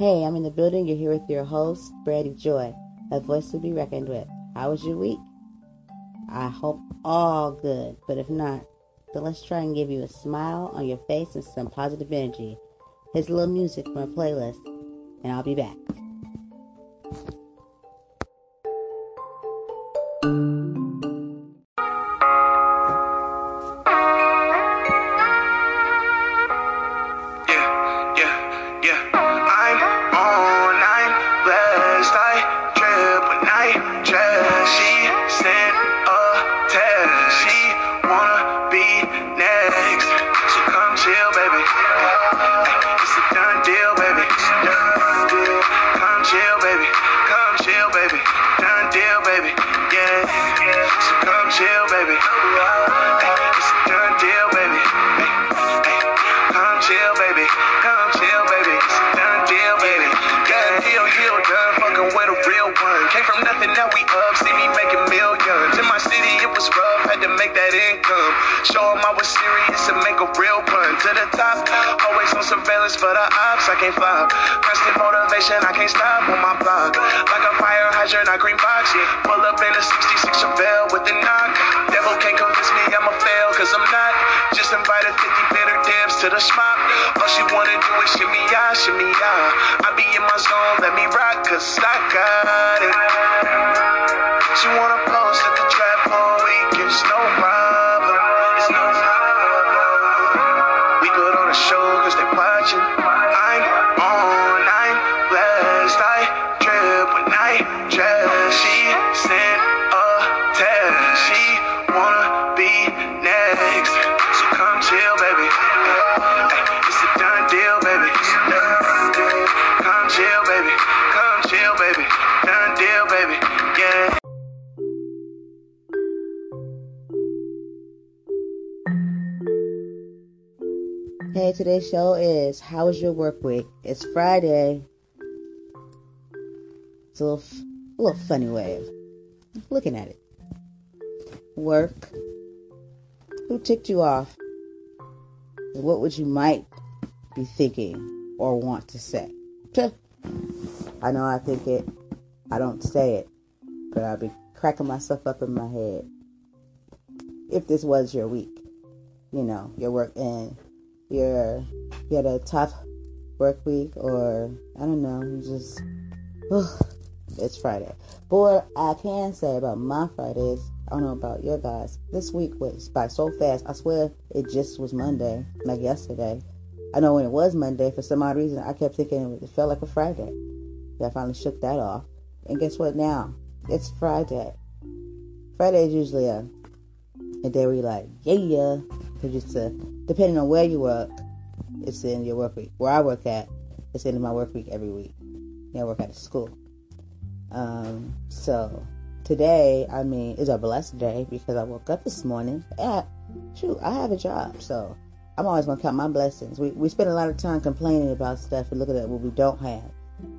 Hey, I'm in the building. You're here with your host, Brandy Joy, a voice to be reckoned with. How was your week? I hope all good, but if not, then let's try and give you a smile on your face and some positive energy. Here's a little music from a playlist, and I'll be back. make that income. Show them I was serious and make a real pun to the top. Always on surveillance for the ops, I can't flop. Constant motivation, I can't stop on my block. Like a fire hydrant, I green box. Yeah. Pull up in a 66 Chevelle with the knock. Devil can't convince me I'm a fail, cause I'm not. Just invited 50 better dabs to the schmop. All she wanna do is shimmy ah, shimmy ah. I be in my zone, let me rock, cause I got it. She wanna post at the track weakest nobody. Today's show is How was your work week? It's Friday. It's a little, little funny way of looking at it. Work. Who ticked you off? What would you might be thinking or want to say? I know I think it. I don't say it, but I'll be cracking myself up in my head. If this was your week, you know, your work and you're you had a tough work week or I don't know, just ugh, it's Friday. But what I can say about my Fridays, I don't know about your guys. This week was by so fast. I swear it just was Monday, like yesterday. I know when it was Monday, for some odd reason, I kept thinking it felt like a Friday. Yeah, I finally shook that off. And guess what now? It's Friday. Friday is usually a, a day where you're like, yeah, yeah. just a depending on where you work, it's in your work week. Where I work at, it's in my work week every week. Yeah, I work at a school. Um, so today, I mean, is a blessed day because I woke up this morning. Yeah, shoot, I have a job, so I'm always gonna count my blessings. We we spend a lot of time complaining about stuff and looking at what we don't have,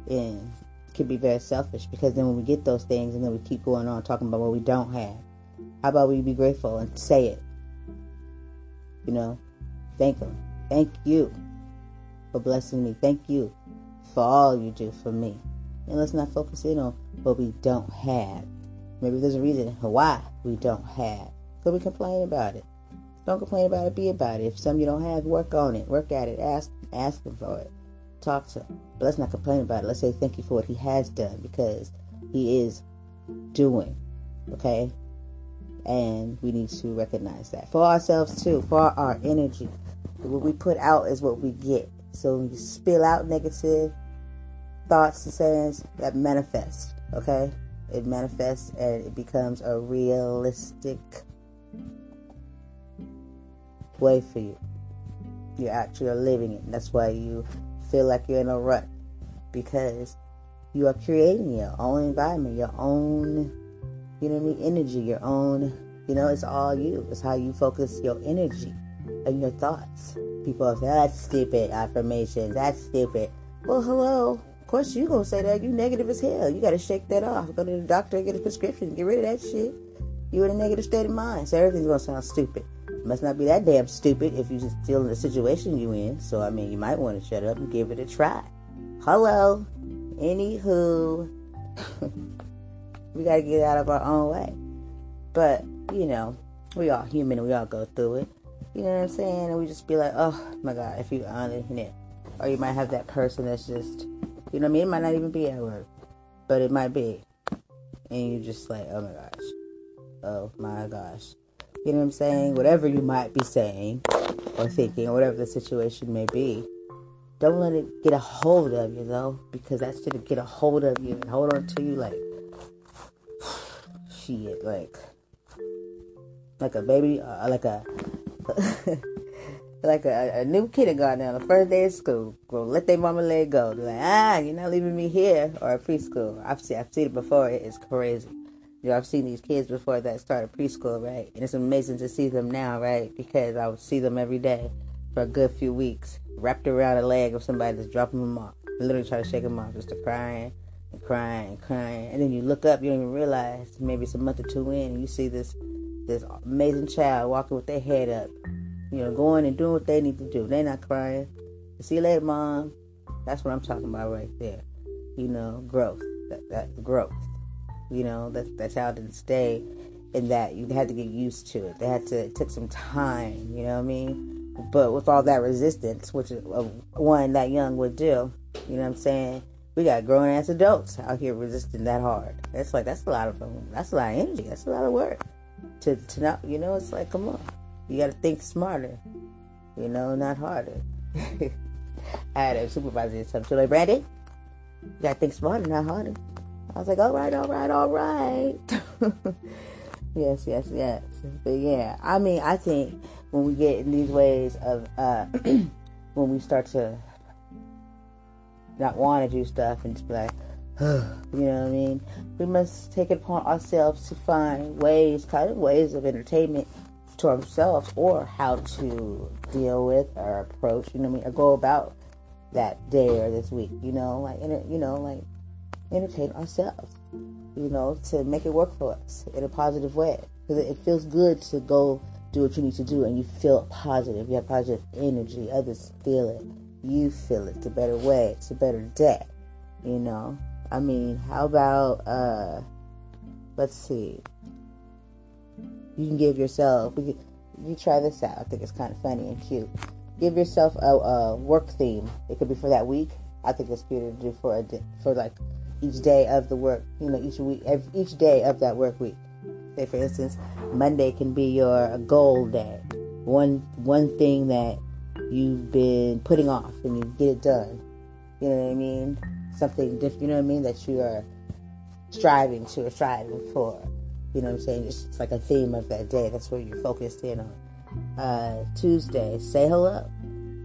and can be very selfish because then when we get those things and then we keep going on talking about what we don't have, how about we be grateful and say it? You know, Thank Him. Thank you for blessing me. Thank you for all you do for me. And let's not focus in on what we don't have. Maybe there's a reason why we don't have. Could we complain about it? Don't complain about it. Be about it. If something you don't have, work on it. Work at it. Ask, ask him for it. Talk to him. But let's not complain about it. Let's say thank you for what he has done because he is doing. Okay? And we need to recognize that for ourselves too, for our energy, what we put out is what we get. So when you spill out negative thoughts and sayings, that manifests. Okay? It manifests and it becomes a realistic way for you. You actually are living it. That's why you feel like you're in a rut. Because you are creating your own environment, your own, you mean, energy, your own, you know, it's all you. It's how you focus your energy and your thoughts. People say, that's stupid affirmation. That's stupid. Well, hello. Of course, you to say that. You negative as hell. You got to shake that off. Go to the doctor get a prescription. Get rid of that shit. You're in a negative state of mind. So everything's to sound stupid. It must not be that damn stupid if you're just still in the situation you in. So, I mean, you might want to shut up and give it a try. Hello. Anywho, we got to get out of our own way. But, you know, we all human we all go through it. You know what I'm saying? And we just be like, oh my God, if you on internet. Or you might have that person that's just, you know what I mean? It might not even be at work, but it might be. And you're just like, oh my gosh. Oh my gosh. You know what I'm saying? Whatever you might be saying or thinking, or whatever the situation may be, don't let it get a hold of you, though, because that's gonna get a hold of you and hold on to you like shit, like like a baby, uh, like a like a, a new kindergarten on the first day of school. Go let their mama let go. They're like, ah, you're not leaving me here, or preschool. I've seen I've seen it before. It's crazy. You know, I've seen these kids before that started preschool, right? And it's amazing to see them now, right? Because I would see them every day for a good few weeks, wrapped around a leg of somebody that's dropping them off. literally try to shake them off, just to crying crying crying. And then you look up, you don't even realize maybe it's a month or two in, and you see this this amazing child walking with their head up, you know, going and doing what they need to do. They're not crying. See you later, mom. That's what I'm talking about right there. You know, growth. That, growth. You know, that that child didn't stay in that. You had to get used to it. They had to. It took some time. You know what I mean? But with all that resistance, which uh, one that young would do, you know what I'm saying? We got grown ass adults out here resisting that hard. That's like that's a lot of that's a lot of energy. That's a lot of work. To to not you know, it's like come on. You gotta think smarter. You know, not harder. I had a supervisor something. So like, Brandy, you gotta think smarter, not harder. I was like, all right, all right, all right. yes, yes, yes. But yeah, I mean, I think when we get in these ways of uh, when we start to not want to do stuff and just be like, you know what I mean? We must take it upon ourselves to find ways, kind of ways of entertainment to ourselves or how to deal with or approach, you know what I mean, or go about that day or this week, you know, like, you know, like entertain ourselves, you know, to make it work for us in a positive way. Because it feels good to go do what you need to do and you feel positive. You have positive energy. Others feel it. You feel it. It's a better way. It's a better day. You know? I mean, how about, uh, let's see. You can give yourself, we you try this out. I think it's kind of funny and cute. Give yourself a, a work theme. It could be for that week. I think it's good to do for a, for like each day of the work, you know, each week, each day of that work week. Say, for instance, Monday can be your goal day. One one thing that you've been putting off and you get it done. You know what I mean? Something different. You know what I mean? That you are striving to or striving for. You know what I'm saying? It's, like a theme of that day. That's where you're focused in on. Uh, Tuesday, say hello.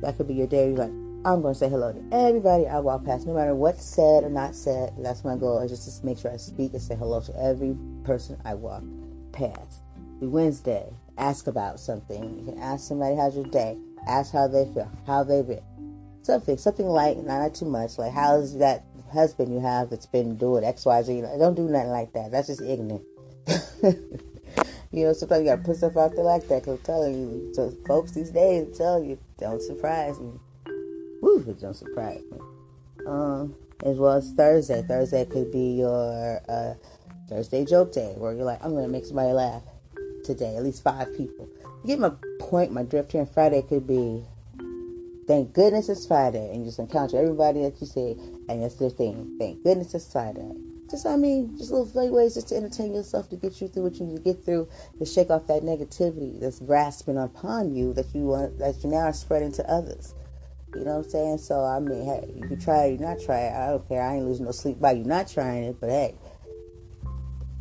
That could be your day. You're like, I'm going to say hello to everybody I walk past, no matter what's said or not said. That's my goal, is just to make sure I speak and say hello to every person I walk past. Wednesday, ask about something. You can ask somebody, how's your day? Ask how they feel, how they've been. Something, something light, not too much. Like, how's that husband you have that's been doing X, Y, Z? Don't do nothing like that. That's just ignorant. you know, sometimes you gotta put stuff out there like that. Cause I'm telling you, so folks these days, I'm telling you, don't surprise me. Woo, don't surprise me. Um, as well as Thursday. Thursday could be your uh, Thursday joke day, where you're like, I'm gonna make somebody laugh today, at least five people. Get my point, my drift here. And Friday could be, thank goodness it's Friday, and just encounter everybody that you see, and that's their thing. Thank goodness it's Friday. Just, I mean, just little funny ways just to entertain yourself, to get you through what you need to get through, to shake off that negativity that's grasping upon you that you want, that you now are spreading to others. You know what I'm saying? So I mean, hey, you can try it, you not try it. I don't care. I ain't losing no sleep by you not trying it. But hey,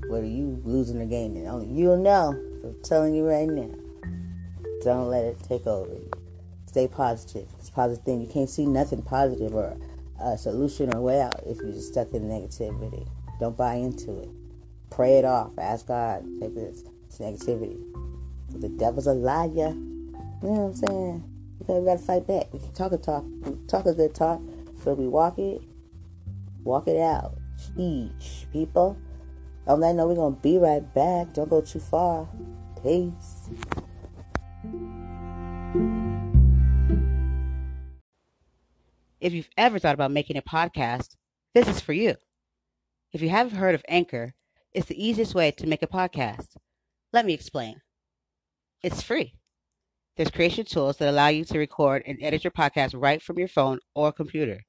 what are you losing or gaining? Only you'll know. I'm telling you right now. Don't let it take over you. Stay positive. It's positive thing. You can't see nothing positive or a solution or way out if you're just stuck in negativity. Don't buy into it. Pray it off. Ask God, take this, this negativity. The devil's a liar. You know what I'm saying? Okay, we gotta fight back. We can talk a talk, talk a good talk, but we walk it, walk it out. Sheesh, people. On that note, we're gonna be right back. Don't go too far. Peace. If you've ever thought about making a podcast, this is for you. If you haven't heard of Anchor, it's the easiest way to make a podcast. Let me explain. It's free. There's creation tools that allow you to record and edit your podcast right from your phone or computer.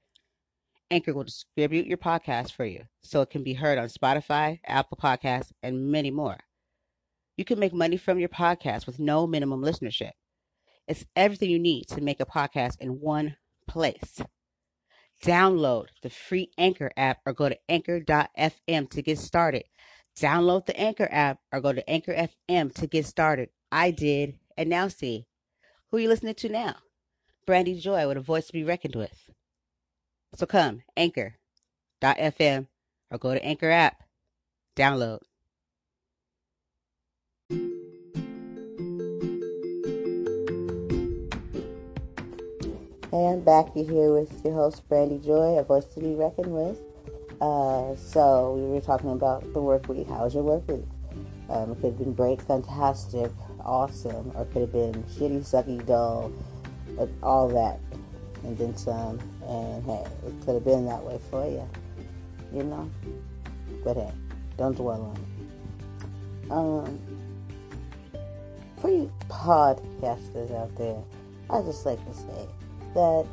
Anchor will distribute your podcast for you so it can be heard on Spotify, Apple Podcasts, and many more. You can make money from your podcast with no minimum listenership. It's everything you need to make a podcast in one place. Download the free Anchor app or go to anchor.fm to get started. Download the Anchor app or go to Anchor FM to get started. I did, and now see. Who are you listening to now? Brandy Joy with a voice to be reckoned with. So come, anchor.fm or go to Anchor app. Download. I'm back. You're here with your host, Brandy Joy, a voice to be reckoned with. Uh, so, we were talking about the work week. How was your work week? Um, it could have been great, fantastic, awesome, or it could have been shitty, sucky, dull, all that, and then some. And hey, it could have been that way for you, you know? But hey, don't dwell on it. Um, for you podcasters out there, I just like to say that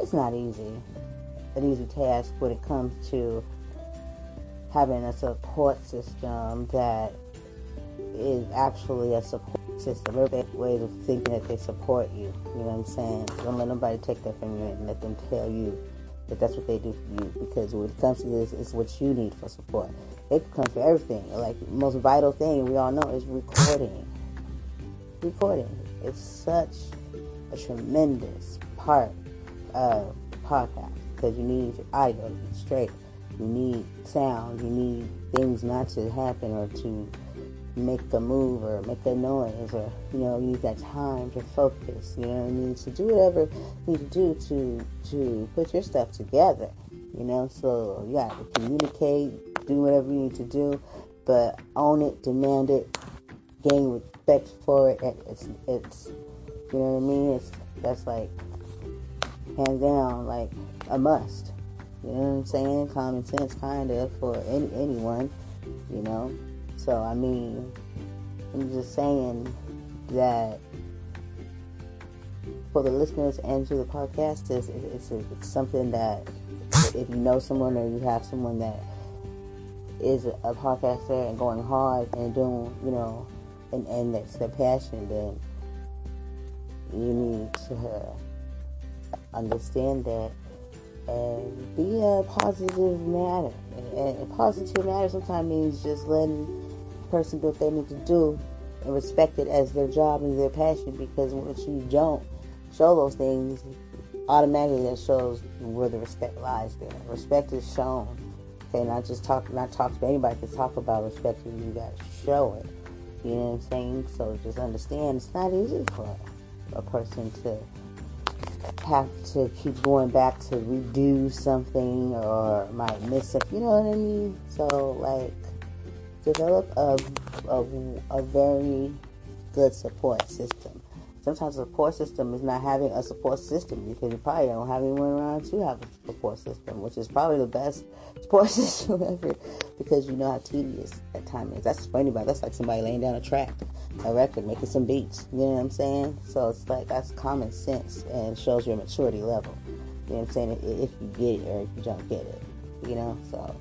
it's not easy, an easy task when it comes to having a support system that is actually a support system. Every ways of thinking that they support you. You know what I'm saying? Don't let nobody take that from you and let them tell you that that's what they do for you. Because when it comes to this, it's what you need for support. It comes for everything. Like most vital thing we all know is recording. Recording. It's such a tremendous part of podcast because you need your audio to be straight. You need sound. You need things not to happen or to make a move or make a noise or you know you need that time to focus you know you need to do whatever you need to do to to put your stuff together you know so you got to communicate do whatever you need to do but own it demand it gain respect for it it's it's you know what i mean it's that's like hands down like a must. You know what i'm saying? Common sense kind of for any anyone you know? So, I mean, I'm just saying that for the listeners and to the podcast, it's, it's, it's something that if you know someone or you have someone that is a podcaster and going hard and doing, you know, and, and that's their passion, then you need to understand that and be a positive matter. And, and positive matter sometimes means just letting person do what they need to do and respect it as their job and their passion because once you don't show those things, automatically that shows where the respect lies there. Respect is shown. Okay, not just talk not talk to anybody to talk about respect you gotta show it. You know what I'm saying? So just understand it's not easy for a person to have to keep going back to redo something or might miss it. You know what I mean? So like develop a, a, a very good support system. Sometimes a support system is not having a support system because you probably don't have anyone around to have a support system, which is probably the best support system ever because you know how tedious that time is. That's funny about that's like somebody laying down a track, a record, making some beats. You know what I'm saying? So it's like that's common sense and shows your maturity level. You know what I'm saying? If you get it or if you don't get it. You know, so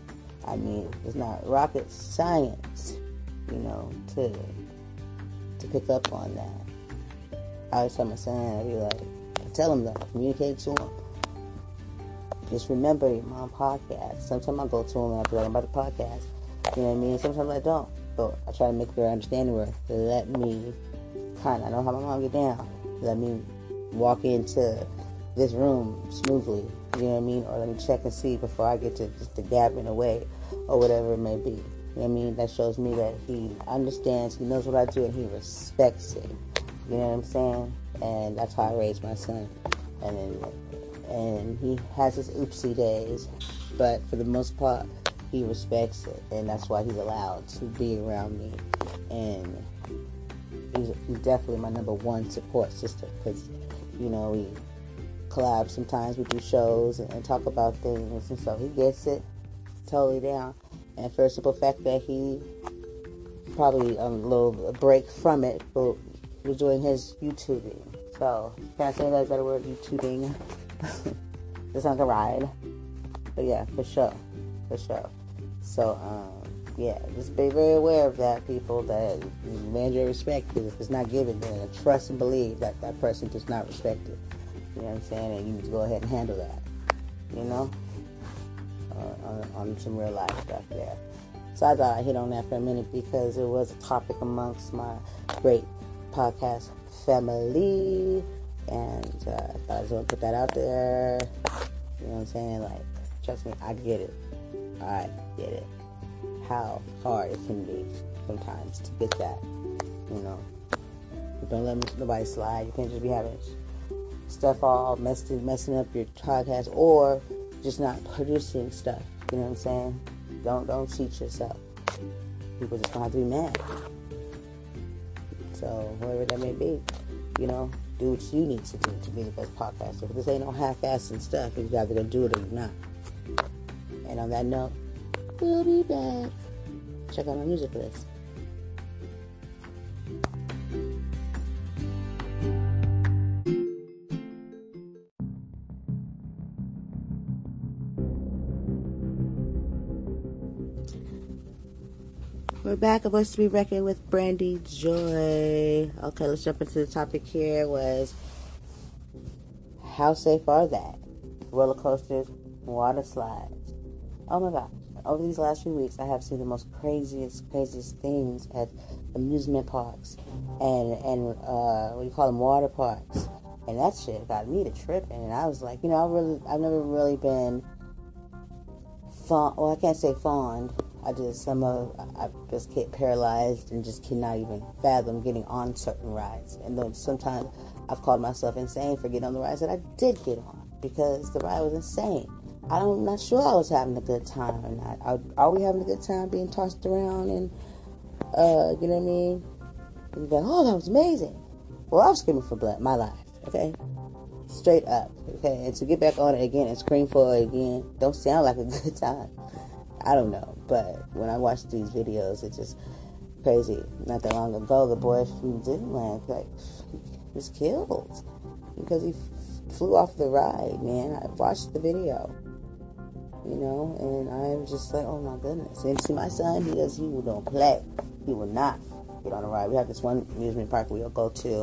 I mean, it's not rocket science, you know, to to pick up on that. I always tell my son, I be like, I tell him that, communicate to him. Just remember mom podcast. Sometimes I go to him and I be like, about the podcast. You know what I mean? Sometimes I don't. But I try to make their understanding where let me kind of, I know how my mom get down. Let me walk into this room smoothly. You know what I mean? Or let me check and see before I get to just the gabbing away or whatever it may be. You know what I mean? That shows me that he understands, he knows what I do, and he respects it. You know what I'm saying? And that's how I raised my son. And then, and he has his oopsie days, but for the most part, he respects it, and that's why he's allowed to be around me. And he's, he's definitely my number one support system because, you know, we collab sometimes. We do shows and, and talk about things, and so he gets it totally down. And for the simple fact that he probably um, a little break from it, but was doing his YouTubing. So can I say that a word YouTubing? it's like a ride, but yeah, for sure, for sure. So um, yeah, just be very aware of that, people. That demand your respect because if it's not given, then trust and believe that that person does not respect it. You know what I'm saying? And you need to go ahead and handle that. You know, uh, on, on some real life stuff there. So I thought I'd hit on that for a minute because it was a topic amongst my great podcast family. And uh, I just want to put that out there. You know what I'm saying? Like, trust me, I get it. I get it. How hard it can be sometimes to get that. You know, don't let nobody slide. You can't just be having stuff all messed messing up your podcast or just not producing stuff. You know what I'm saying? Don't don't cheat yourself. People just gonna have to be mad. So whatever that may be, you know, do what you need to do to be the best podcaster. Because this ain't no half-assing stuff. You either gonna do it or you're not. And on that note, we'll be back. Check out my music list. We're back. A voice to be reckoned with Brandy Joy. Okay, let's jump into the topic here. Was how safe are that? Roller coasters, water slides. Oh my gosh. Over these last few weeks, I have seen the most craziest, craziest things at amusement parks and and uh, what do you call them, water parks. And that shit got me to tripping. And I was like, you know, I really, I've never really been fond. Well, I can't say fond I just some of I just get paralyzed and just cannot even fathom getting on certain rides. And then sometimes I've called myself insane for getting on the rides that I did get on because the ride was insane. I'm not sure I was having a good time or not. Are, are we having a good time being tossed around and uh, you know what I mean? And go, oh, that was amazing. Well, I was screaming for blood, my life. Okay, straight up. Okay, and to get back on it again and scream for it again don't sound like a good time. I don't know. But when I watch these videos, it's just crazy. Not that long ago, the boy from Disneyland like was killed because he flew off the ride. Man, I watched the video. You know, and I'm just like, oh my goodness. And to my son, he does. He will don't play. He will not get on a ride. We have this one amusement park we'll go to,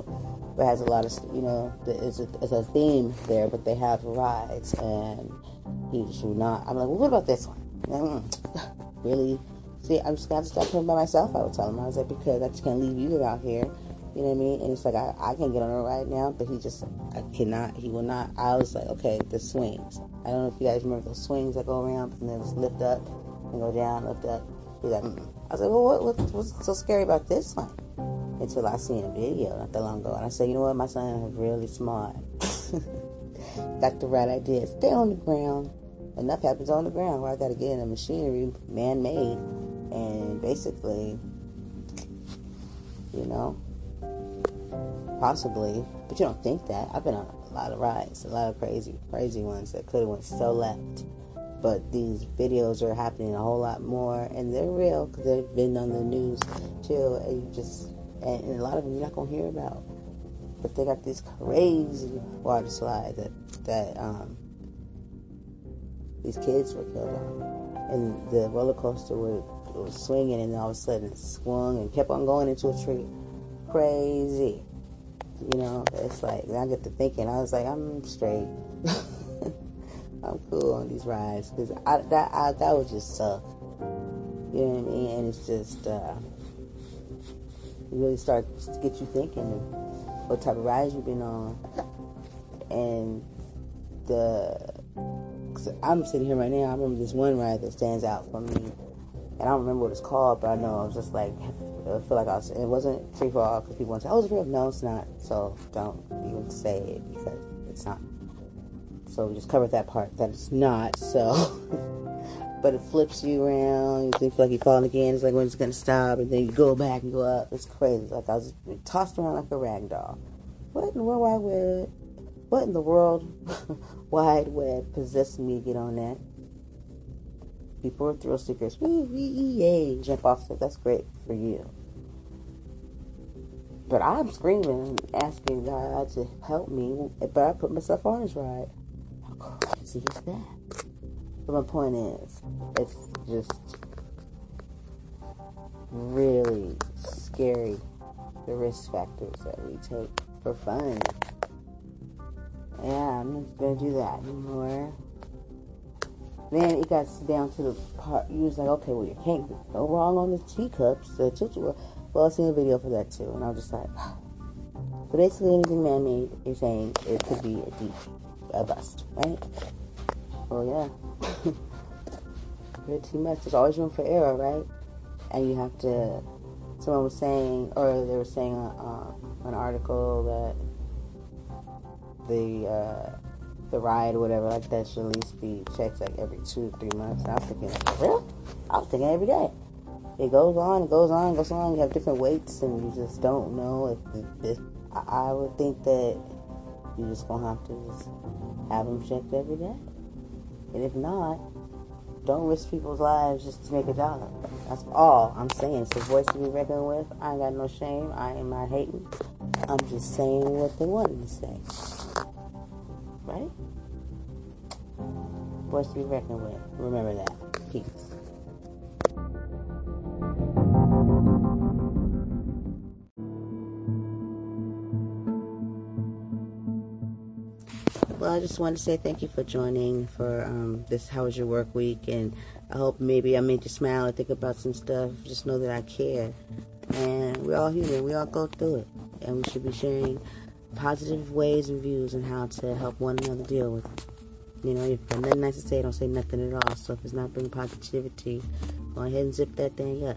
it has a lot of, you know, it's a, it's a theme there, but they have rides, and he just will not. I'm like, well, what about this one? Mm really see I'm just gonna stop him by myself. I would tell him I was like because I just can't leave you out here. You know what I mean? And it's like I, I can get on it right now, but he just I cannot. He will not. I was like, okay, the swings. I don't know if you guys remember those swings that go around and then just lift up and go down, lift up. He's like, mm. I was like, well, what, what, what's so scary about this one? Until I seen a video not that long ago, and I said, you know what, my son is really smart. Got the right idea. Stay on the ground enough happens on the ground where I got to get in a machinery man made and basically, you know, possibly, but you don't think that. I've been on a lot of rides, a lot of crazy, crazy ones that could have went so left. But these videos are happening a whole lot more, and they're real because they've been on the news too. And you just, and, and a lot of them you're not gonna hear about. But they got these crazy water slides that that um, these kids were killed on. And the roller coaster was, was swinging, and all of a sudden it swung and kept on going into a tree. Crazy. You know, it's like, I get to thinking, I was like, I'm straight. I'm cool on these rides. Because I, that, I, that would just suck. You know what I mean? And it's just, uh, it really starts to get you thinking of what type of rides you've been on. And the I'm sitting here right now. I remember this one ride that stands out for me, and I don't remember what it's called, but I know I was just like, I feel like I was. It wasn't free for all because people say, "Oh, it's real." No, it's not. So don't even say it because it's not. So we just covered that part that it's not. So, but it flips you around. You feel like you're falling again. It's like when it's gonna stop, and then you go back and go up. It's crazy. Like I was tossed around like a rag doll. What in the world? Why would what in the world wide web possessed me to get on that? People are thrill seekers. Yay, jump off stuff. That's great for you. But I'm screaming, and asking God to help me, but I put myself on his ride. How crazy is that? But my point is, it's just really scary the risk factors that we take for fun. Yeah, I'm not gonna do that anymore. Then it got down to the part you was like, okay, well you can't go wrong on the teacups, the children. Well, I seen a video for that too, and I was just like, so basically anything man-made, you're saying it could be a deep, a bust, right? Well, yeah. Too much. There's always room for error, right? And you have to. Someone was saying, or they were saying uh, an article that the uh, the ride or whatever like that should at least be checked like every two or three months. And I was thinking, really? I was thinking every day. It goes on, it goes on, it goes on. You have different weights, and you just don't know if this. I would think that you just gonna have to just have them checked every day. And if not, don't risk people's lives just to make a dollar. That's all I'm saying. It's a voice to be reckoned with. I ain't got no shame. I am not hating. I'm just saying what they wanted to say. Right? Voice to be reckoned with. Remember that. Peace. Well, I just want to say thank you for joining for um, this How Was Your Work Week, and I hope maybe I made you smile and think about some stuff. Just know that I care, and we're all human. We all go through it, and we should be sharing positive ways and views and how to help one another deal with it. You know, if nothing nice to say, don't say nothing at all. So if it's not bringing positivity, go ahead and zip that thing up.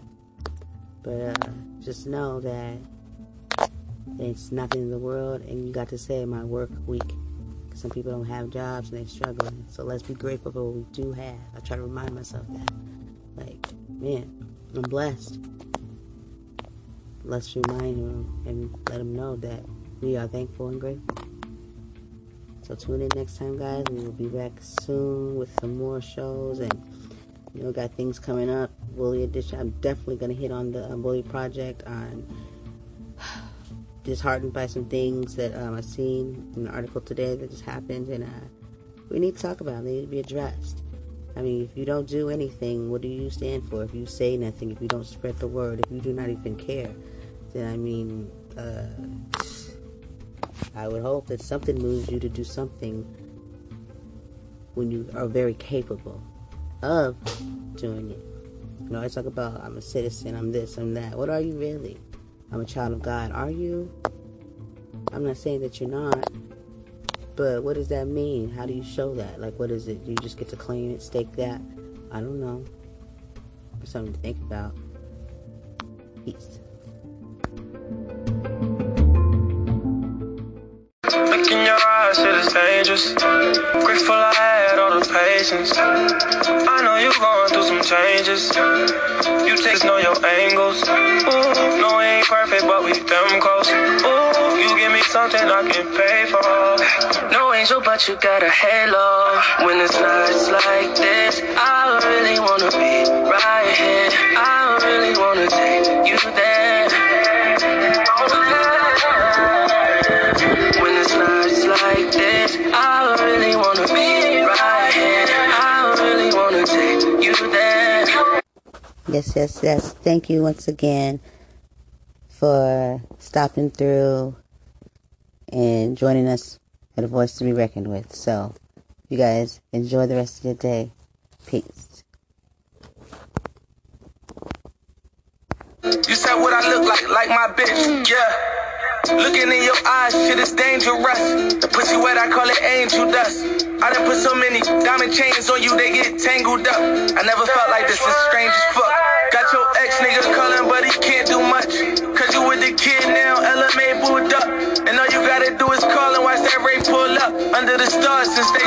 But uh, just know that it's nothing in the world, and you got to say my work week. Some people don't have jobs and they're struggling. So let's be grateful for what we do have. I try to remind myself that. Like, man, I'm blessed. Let's remind them and let them know that we are thankful and grateful. So tune in next time, guys. We will be back soon with some more shows and you know got things coming up. Bully edition. I'm definitely gonna hit on the um, Bully project on disheartened by some things that um, I've seen in an article today that just happened, and uh, we need to talk about. Them. They need to be addressed. I mean, if you don't do anything, what do you stand for? If you say nothing, if you don't spread the word, if you do not even care, then I mean, uh, I would hope that something moves you to do something when you are very capable of doing it. You know, I talk about I'm a citizen, I'm this, I'm that. What are you really? I'm a child of God. Are you? I'm not saying that you're not. But what does that mean? How do you show that? Like, what is it? Do you just get to claim it, stake that? I don't know. something to think about. Peace. Dangerous. Grateful I had all the patience. I know you're going through some changes. You take know your angles. Ooh, no, we ain't perfect, but we them close. Ooh, you give me something I can pay for. No angel, but you got a halo. When it's nights like this, I really wanna be right here. I really wanna take you there. When it's nights like this, Yes, yes, yes. Thank you once again for stopping through and joining us at a voice to be reckoned with. So, you guys enjoy the rest of your day. Peace. You said what I look like, like my bitch, yeah. Looking in your eyes, shit is dangerous. The pussy wet, I call it angel dust. I done put so many diamond chains on you, they get tangled up. I never felt like this, is strange as fuck. Got your ex nigga calling, but he can't do much. Cause you with the kid now, LMA booed up. And all you gotta do is call and watch that ray pull up. Under the stars since they